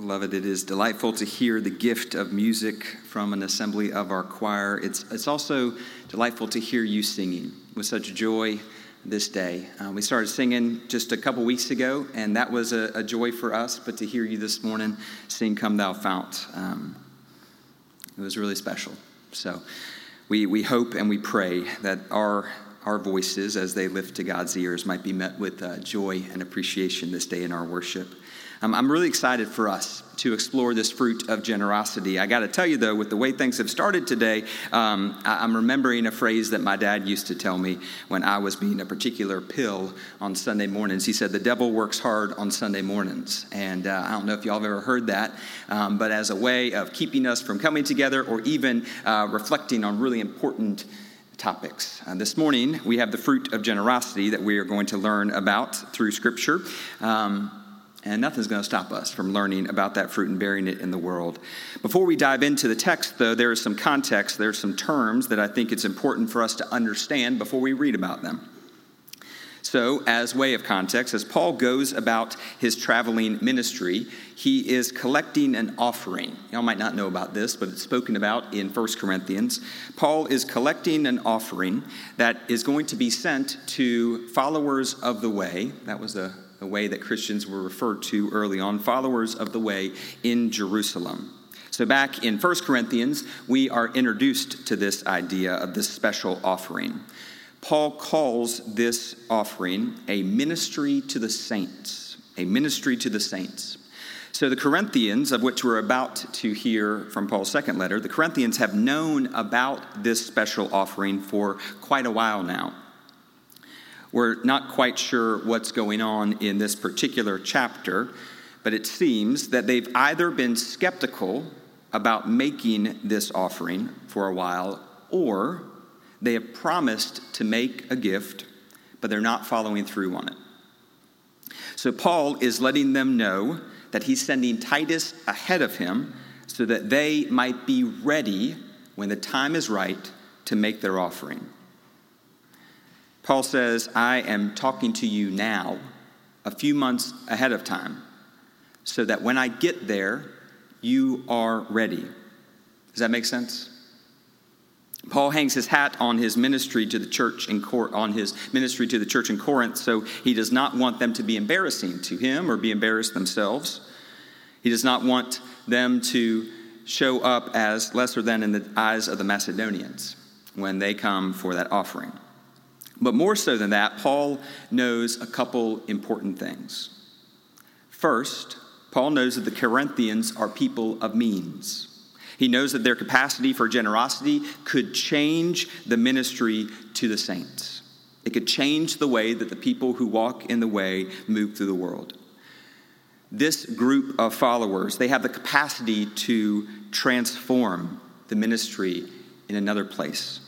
Beloved, it is delightful to hear the gift of music from an assembly of our choir. It's, it's also delightful to hear you singing with such joy this day. Uh, we started singing just a couple weeks ago, and that was a, a, joy for us, but to hear you this morning sing Come Thou Fount, um, it was really special. So we, we hope and we pray that our, our voices, as they lift to God's ears, might be met with uh, joy and appreciation this day in our worship. Um, I'm really excited for us to explore this fruit of generosity. I got to tell you, though, with the way things have started today, um, I- am remembering a phrase that my dad used to tell me when I was being a particular pill on Sunday mornings. He said, The devil works hard on Sunday mornings. And uh, I don't know if y'all have ever heard that, um, but as a way of keeping us from coming together or even uh, reflecting on really important topics. Uh, this morning, we have the fruit of generosity that we are going to learn about through Scripture. Um, and nothing's going to stop us from learning about that fruit and bearing it in the world. Before we dive into the text, though, there is some context, there are some terms that I think it's important for us to understand before we read about them. So, as way of context, as Paul goes about his traveling ministry, he is collecting an offering. Y'all might not know about this, but it's spoken about in 1 Corinthians. Paul is collecting an offering that is going to be sent to followers of the way. That was a the way that Christians were referred to early on, followers of the way in Jerusalem. So, back in 1 Corinthians, we are introduced to this idea of this special offering. Paul calls this offering a ministry to the saints, a ministry to the saints. So, the Corinthians, of which we're about to hear from Paul's second letter, the Corinthians have known about this special offering for quite a while now. We're not quite sure what's going on in this particular chapter, but it seems that they've either been skeptical about making this offering for a while, or they have promised to make a gift, but they're not following through on it. So Paul is letting them know that he's sending Titus ahead of him so that they might be ready when the time is right to make their offering. Paul says, I am talking to you now, a few months ahead of time, so that when I get there, you are ready. Does that make sense? Paul hangs his hat on his ministry to the church in Cor- on his ministry to the church in Corinth, so he does not want them to be embarrassing to him or be embarrassed themselves. He does not want them to show up as lesser than in the eyes of the Macedonians when they come for that offering. But more so than that, Paul knows a couple important things. First, Paul knows that the Corinthians are people of means. He knows that their capacity for generosity could change the ministry to the saints. It could change the way that the people who walk in the way move through the world. This group of followers, they have the capacity to transform the ministry in another place.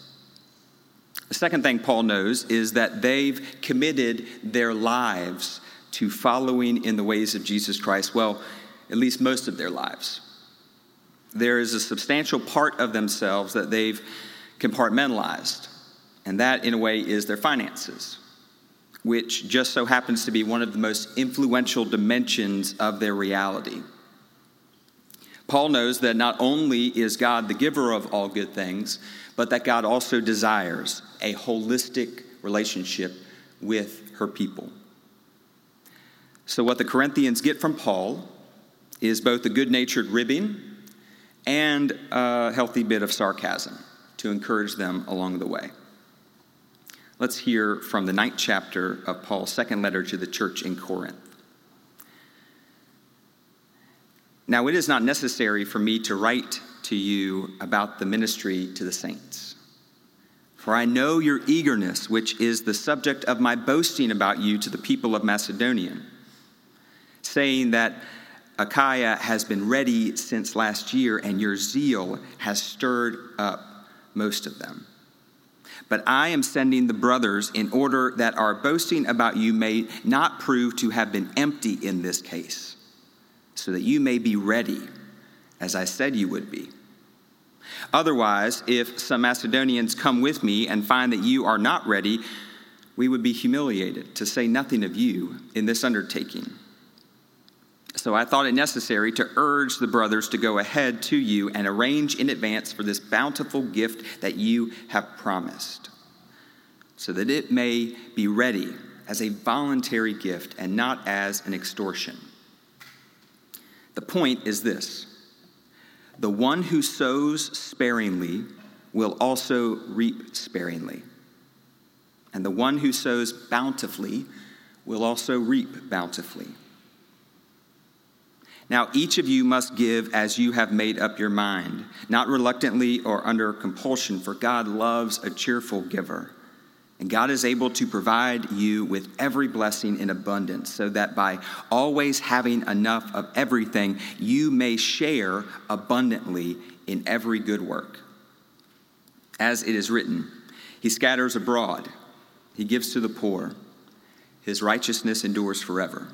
The second thing Paul knows is that they've committed their lives to following in the ways of Jesus Christ. Well, at least most of their lives. There is a substantial part of themselves that they've compartmentalized, and that, in a way, is their finances, which just so happens to be one of the most influential dimensions of their reality. Paul knows that not only is God the giver of all good things, but that God also desires a holistic relationship with her people. So, what the Corinthians get from Paul is both a good natured ribbing and a healthy bit of sarcasm to encourage them along the way. Let's hear from the ninth chapter of Paul's second letter to the church in Corinth. Now, it is not necessary for me to write to you about the ministry to the saints. For I know your eagerness, which is the subject of my boasting about you to the people of Macedonia, saying that Achaia has been ready since last year, and your zeal has stirred up most of them. But I am sending the brothers in order that our boasting about you may not prove to have been empty in this case, so that you may be ready, as I said you would be. Otherwise, if some Macedonians come with me and find that you are not ready, we would be humiliated, to say nothing of you, in this undertaking. So I thought it necessary to urge the brothers to go ahead to you and arrange in advance for this bountiful gift that you have promised, so that it may be ready as a voluntary gift and not as an extortion. The point is this the one who sows sparingly will also reap sparingly, and the one who sows bountifully will also reap bountifully. Now, each of you must give as you have made up your mind, not reluctantly or under compulsion, for God loves a cheerful giver. And God is able to provide you with every blessing in abundance, so that by always having enough of everything, you may share abundantly in every good work. As it is written, He scatters abroad, He gives to the poor, His righteousness endures forever.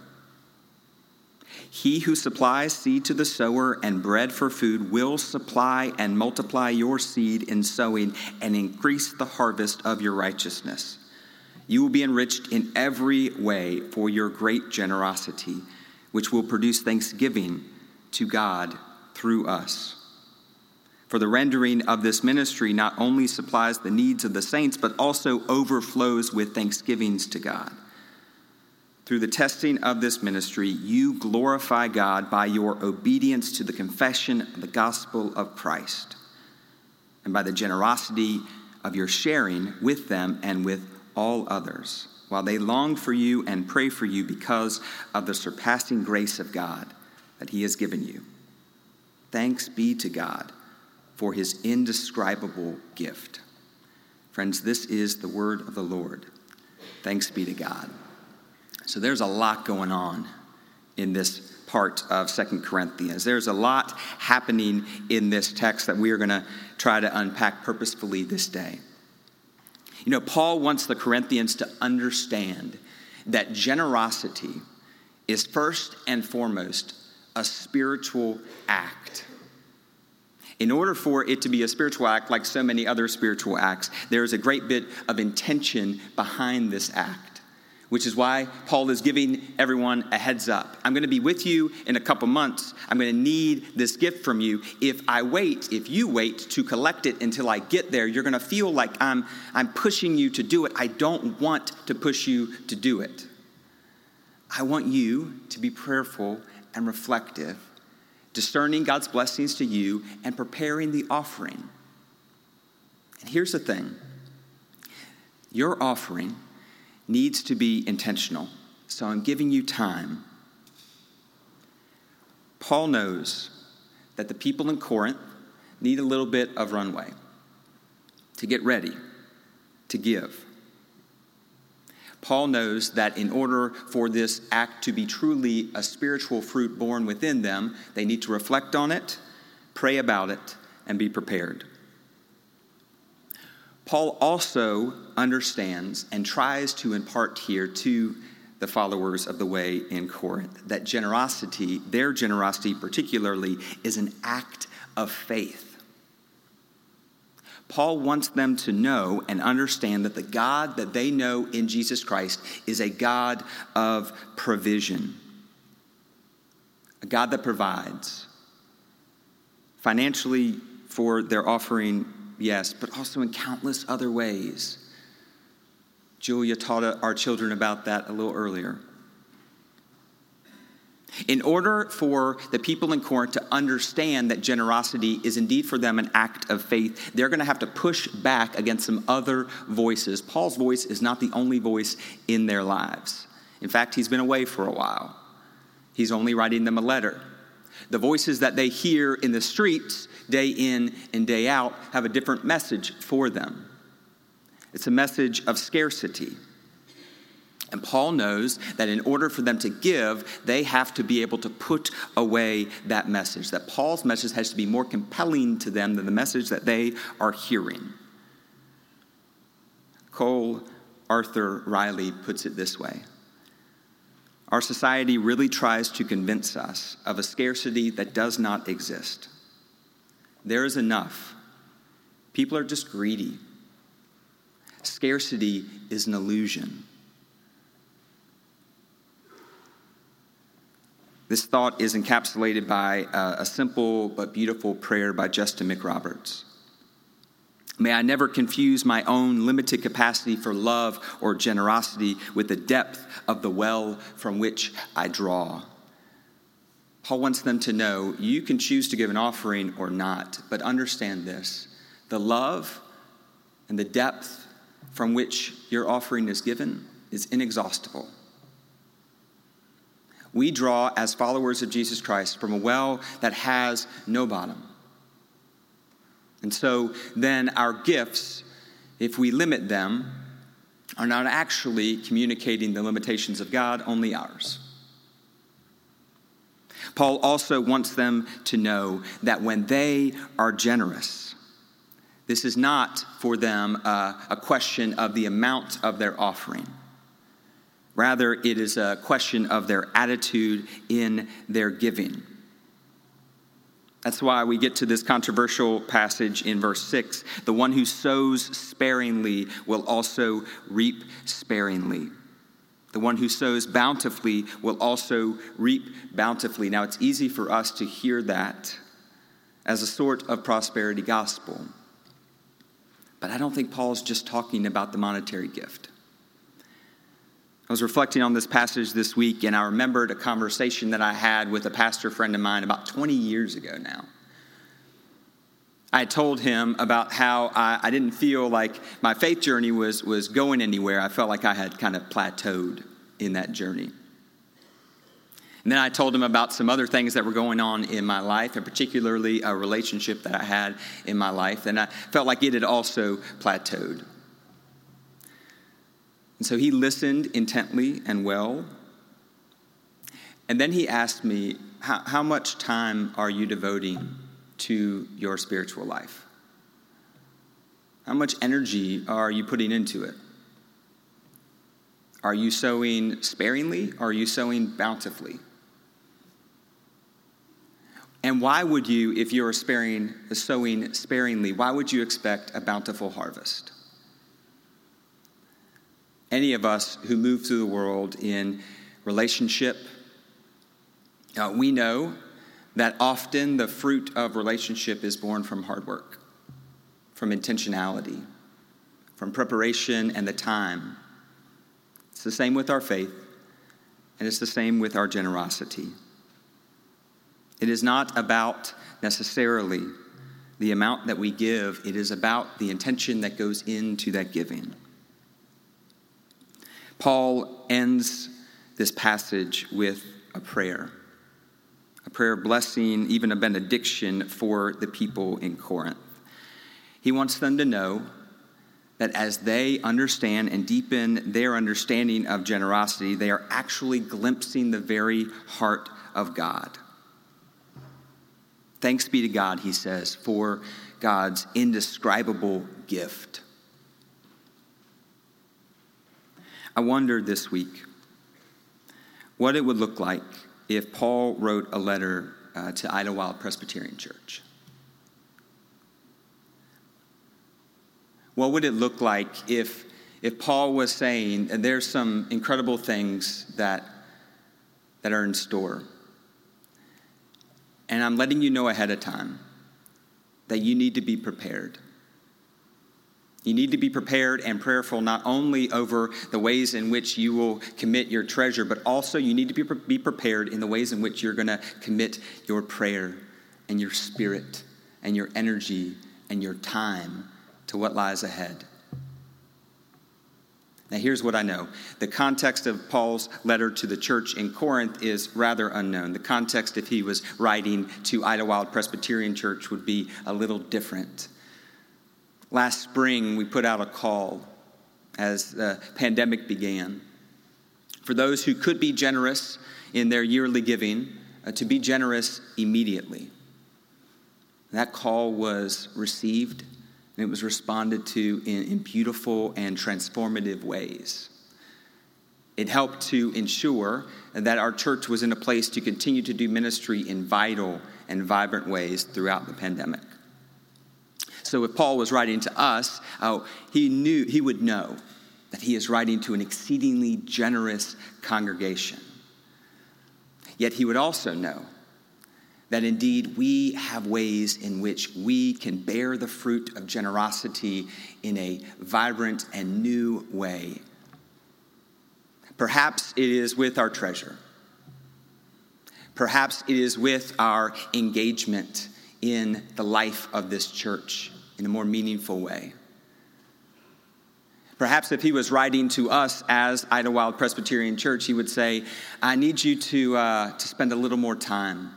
He who supplies seed to the sower and bread for food will supply and multiply your seed in sowing and increase the harvest of your righteousness. You will be enriched in every way for your great generosity, which will produce thanksgiving to God through us. For the rendering of this ministry not only supplies the needs of the saints, but also overflows with thanksgivings to God. Through the testing of this ministry, you glorify God by your obedience to the confession of the gospel of Christ and by the generosity of your sharing with them and with all others, while they long for you and pray for you because of the surpassing grace of God that He has given you. Thanks be to God for His indescribable gift. Friends, this is the word of the Lord. Thanks be to God. So there's a lot going on in this part of Second Corinthians. There's a lot happening in this text that we are going to try to unpack purposefully this day. You know, Paul wants the Corinthians to understand that generosity is first and foremost a spiritual act. In order for it to be a spiritual act, like so many other spiritual acts, there is a great bit of intention behind this act which is why Paul is giving everyone a heads up. I'm going to be with you in a couple months. I'm going to need this gift from you. If I wait, if you wait to collect it until I get there, you're going to feel like I'm, I'm pushing you to do it. I don't want to push you to do it. I want you to be prayerful and reflective, discerning God's blessings to you and preparing the offering. And here's the thing your offering needs to be intentional. So I'm giving you time. Paul knows that the people in Corinth need a little bit of runway to get ready, to give. Paul knows that in order for this act to be truly a spiritual fruit born within them, they need to reflect on it, pray about it, and be prepared. Paul also understands and tries to impart here to the followers of the way in Corinth that generosity, their generosity particularly, is an act of faith. Paul wants them to know and understand that the God that they know in Jesus Christ is a God of provision, a God that provides financially for their offering yes, but also in countless other ways. Julia taught our children about that a little earlier. In order for the people in Corinth to understand that generosity is indeed for them an act of faith, they're going to have to push back against some other voices. Paul's voice is not the only voice in their lives. In fact, he's been away for a while. He's only writing them a letter. The voices that they hear in the streets day in and day out have a different message for them. It's a message of scarcity. And Paul knows that in order for them to give, they have to be able to put away that message. That Paul's message has to be more compelling to them than the message that they are hearing. Cole Arthur Riley puts it this way Our society really tries to convince us of a scarcity that does not exist. There is enough. People are just greedy. Scarcity is an illusion. This thought is encapsulated by a, simple but beautiful prayer by Justin McRoberts. May I never confuse my own limited capacity for love or generosity with the depth of the well from which I draw. Paul wants them to know you can choose to give an offering or not, but understand this the love and the depth from which your offering is given is inexhaustible. We draw, as followers of Jesus Christ, from a well that has no bottom. And so then our gifts, if we limit them, are not actually communicating the limitations of God, only ours. Paul also wants them to know that when they are generous, this is not for them a, a question of the amount of their offering. Rather, it is a question of their attitude in their giving. That's why we get to this controversial passage in verse 6. The one who sows sparingly will also reap sparingly. The one who sows bountifully will also reap bountifully. Now, it's easy for us to hear that as a sort of prosperity gospel. But I don't think Paul's just talking about the monetary gift. I was reflecting on this passage this week, and I remembered a conversation that I had with a pastor friend of mine about 20 years ago now. I told him about how I, I, didn't feel like my faith journey was, was going anywhere. I felt like I had kind of plateaued in that journey. And then I told him about some other things that were going on in my life, and particularly a relationship that I had in my life. And I felt like it had also plateaued. And so he listened intently and well. And then he asked me, How, much time are you devoting to your spiritual life? How much energy are you putting into it? Are you sowing sparingly are you sowing bountifully? And why would you, if you're sparing, sowing sparingly, why would you expect a bountiful harvest? Any of us who move through the world in relationship, uh, we know that often the fruit of relationship is born from hard work, from intentionality, from preparation and the time. It's the same with our faith, and it's the same with our generosity. It is not about necessarily the amount that we give, it is about the intention that goes into that giving. Paul ends this passage with a prayer, a prayer of blessing, even a benediction for the people in Corinth. He wants them to know that as they understand and deepen their understanding of generosity, they are actually glimpsing the very heart of God. Thanks be to God, he says, for God's indescribable gift. I wondered this week what it would look like if Paul wrote a letter uh, to Idlewild Presbyterian Church. What would it look like if, if Paul was saying there's some incredible things that, that are in store? And I'm letting you know ahead of time that you need to be prepared. You need to be prepared and prayerful not only over the ways in which you will commit your treasure, but also you need to be, be prepared in the ways in which you're going to commit your prayer and your spirit and your energy and your time to what lies ahead. Now, here's what I know the context of Paul's letter to the church in Corinth is rather unknown. The context, if he was writing to Idlewild Presbyterian Church, would be a little different. Last spring, we put out a call as the pandemic began for those who could be generous in their yearly giving uh, to be generous immediately. That call was received and it was responded to in, in beautiful and transformative ways. It helped to ensure that our church was in a place to continue to do ministry in vital and vibrant ways throughout the pandemic. So if Paul was writing to us, uh, he knew he would know that he is writing to an exceedingly generous congregation. Yet he would also know that indeed we have ways in which we can bear the fruit of generosity in a vibrant and new way. Perhaps it is with our treasure. Perhaps it is with our engagement in the life of this church in a more meaningful way. Perhaps if he was writing to us as Idlewild Presbyterian Church, he would say, I need you to, uh, to spend a little more time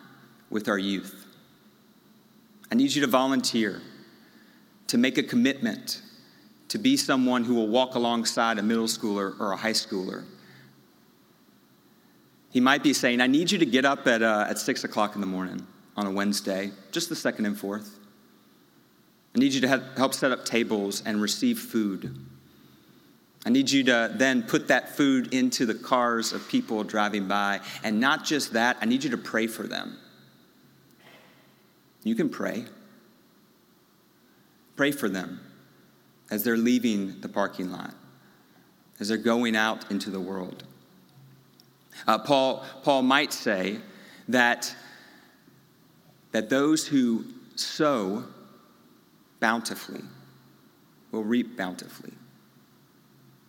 with our youth. I need you to volunteer, to make a commitment, to be someone who will walk alongside a middle schooler or a high schooler. He might be saying, I need you to get up at, uh, at 6 o'clock in the morning on a Wednesday, just the second and fourth. I need you to help set up tables and receive food. I need you to then put that food into the cars of people driving by. And not just that, I need you to pray for them. You can pray. Pray for them as they're leaving the parking lot, as they're going out into the world. Uh, Paul, Paul might say that, that those who sow bountifully will reap bountifully.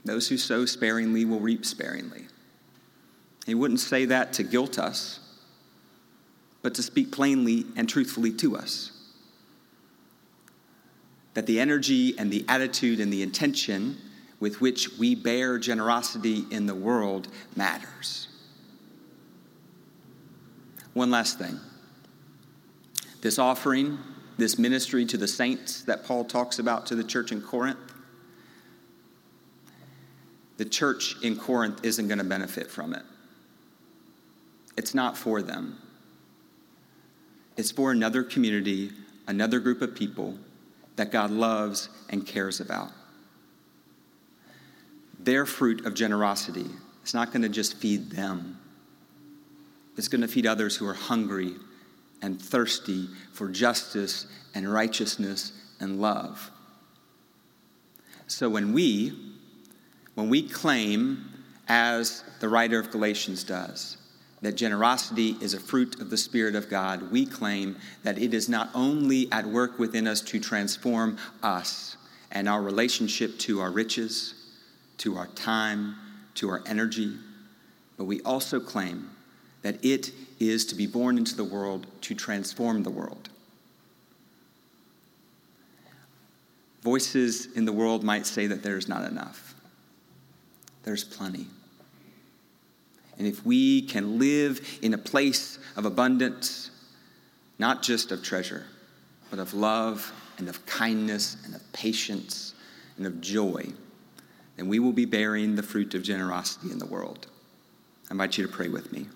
Those who sow sparingly will reap sparingly. He wouldn't say that to guilt us, but to speak plainly and truthfully to us. That the energy and the attitude and the intention with which we bear generosity in the world matters. One last thing. This offering, this ministry to the saints that Paul talks about to the church in Corinth, the church in Corinth isn't going to benefit from it. It's not for them, it's for another community, another group of people that God loves and cares about. Their fruit of generosity is not going to just feed them, it's going to feed others who are hungry and thirsty for justice and righteousness and love. So when we, when we claim, as the writer of Galatians does, that generosity is a fruit of the Spirit of God, we claim that it is not only at work within us to transform us and our relationship to our riches, to our time, to our energy, but we also claim that it is to be born into the world to transform the world. Voices in the world might say that there's not enough. There's plenty. And if we can live in a place of abundance, not just of treasure, but of love and of kindness and of patience and of joy, then we will be bearing the fruit of generosity in the world. I invite you to pray with me.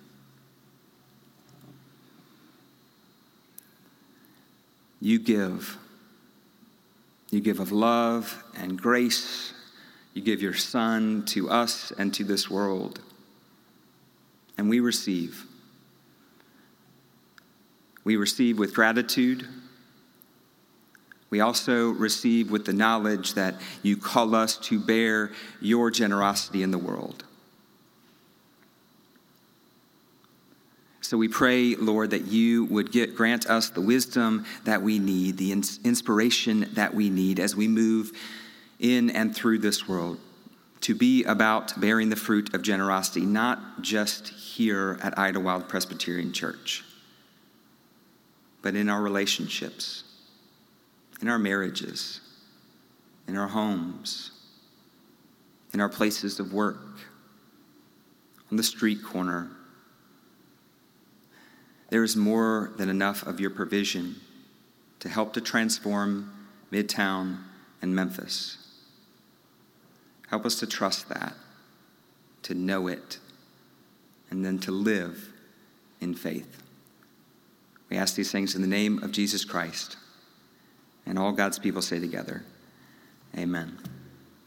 You give. You give of love and grace. You give your Son to us and to this world. And we receive. We receive with gratitude. We also receive with the knowledge that you call us to bear your generosity in the world. So we pray, Lord, that you would get, grant us the wisdom that we need, the inspiration that we need as we move in and through this world to be about bearing the fruit of generosity, not just here at Idlewild Presbyterian Church, but in our relationships, in our marriages, in our homes, in our places of work, on the street corner there is more than enough of your provision to help to transform Midtown and Memphis. Help us to trust that, to know it, and then to live in faith. We ask these things in the name of Jesus Christ. And all God's people say together, Amen.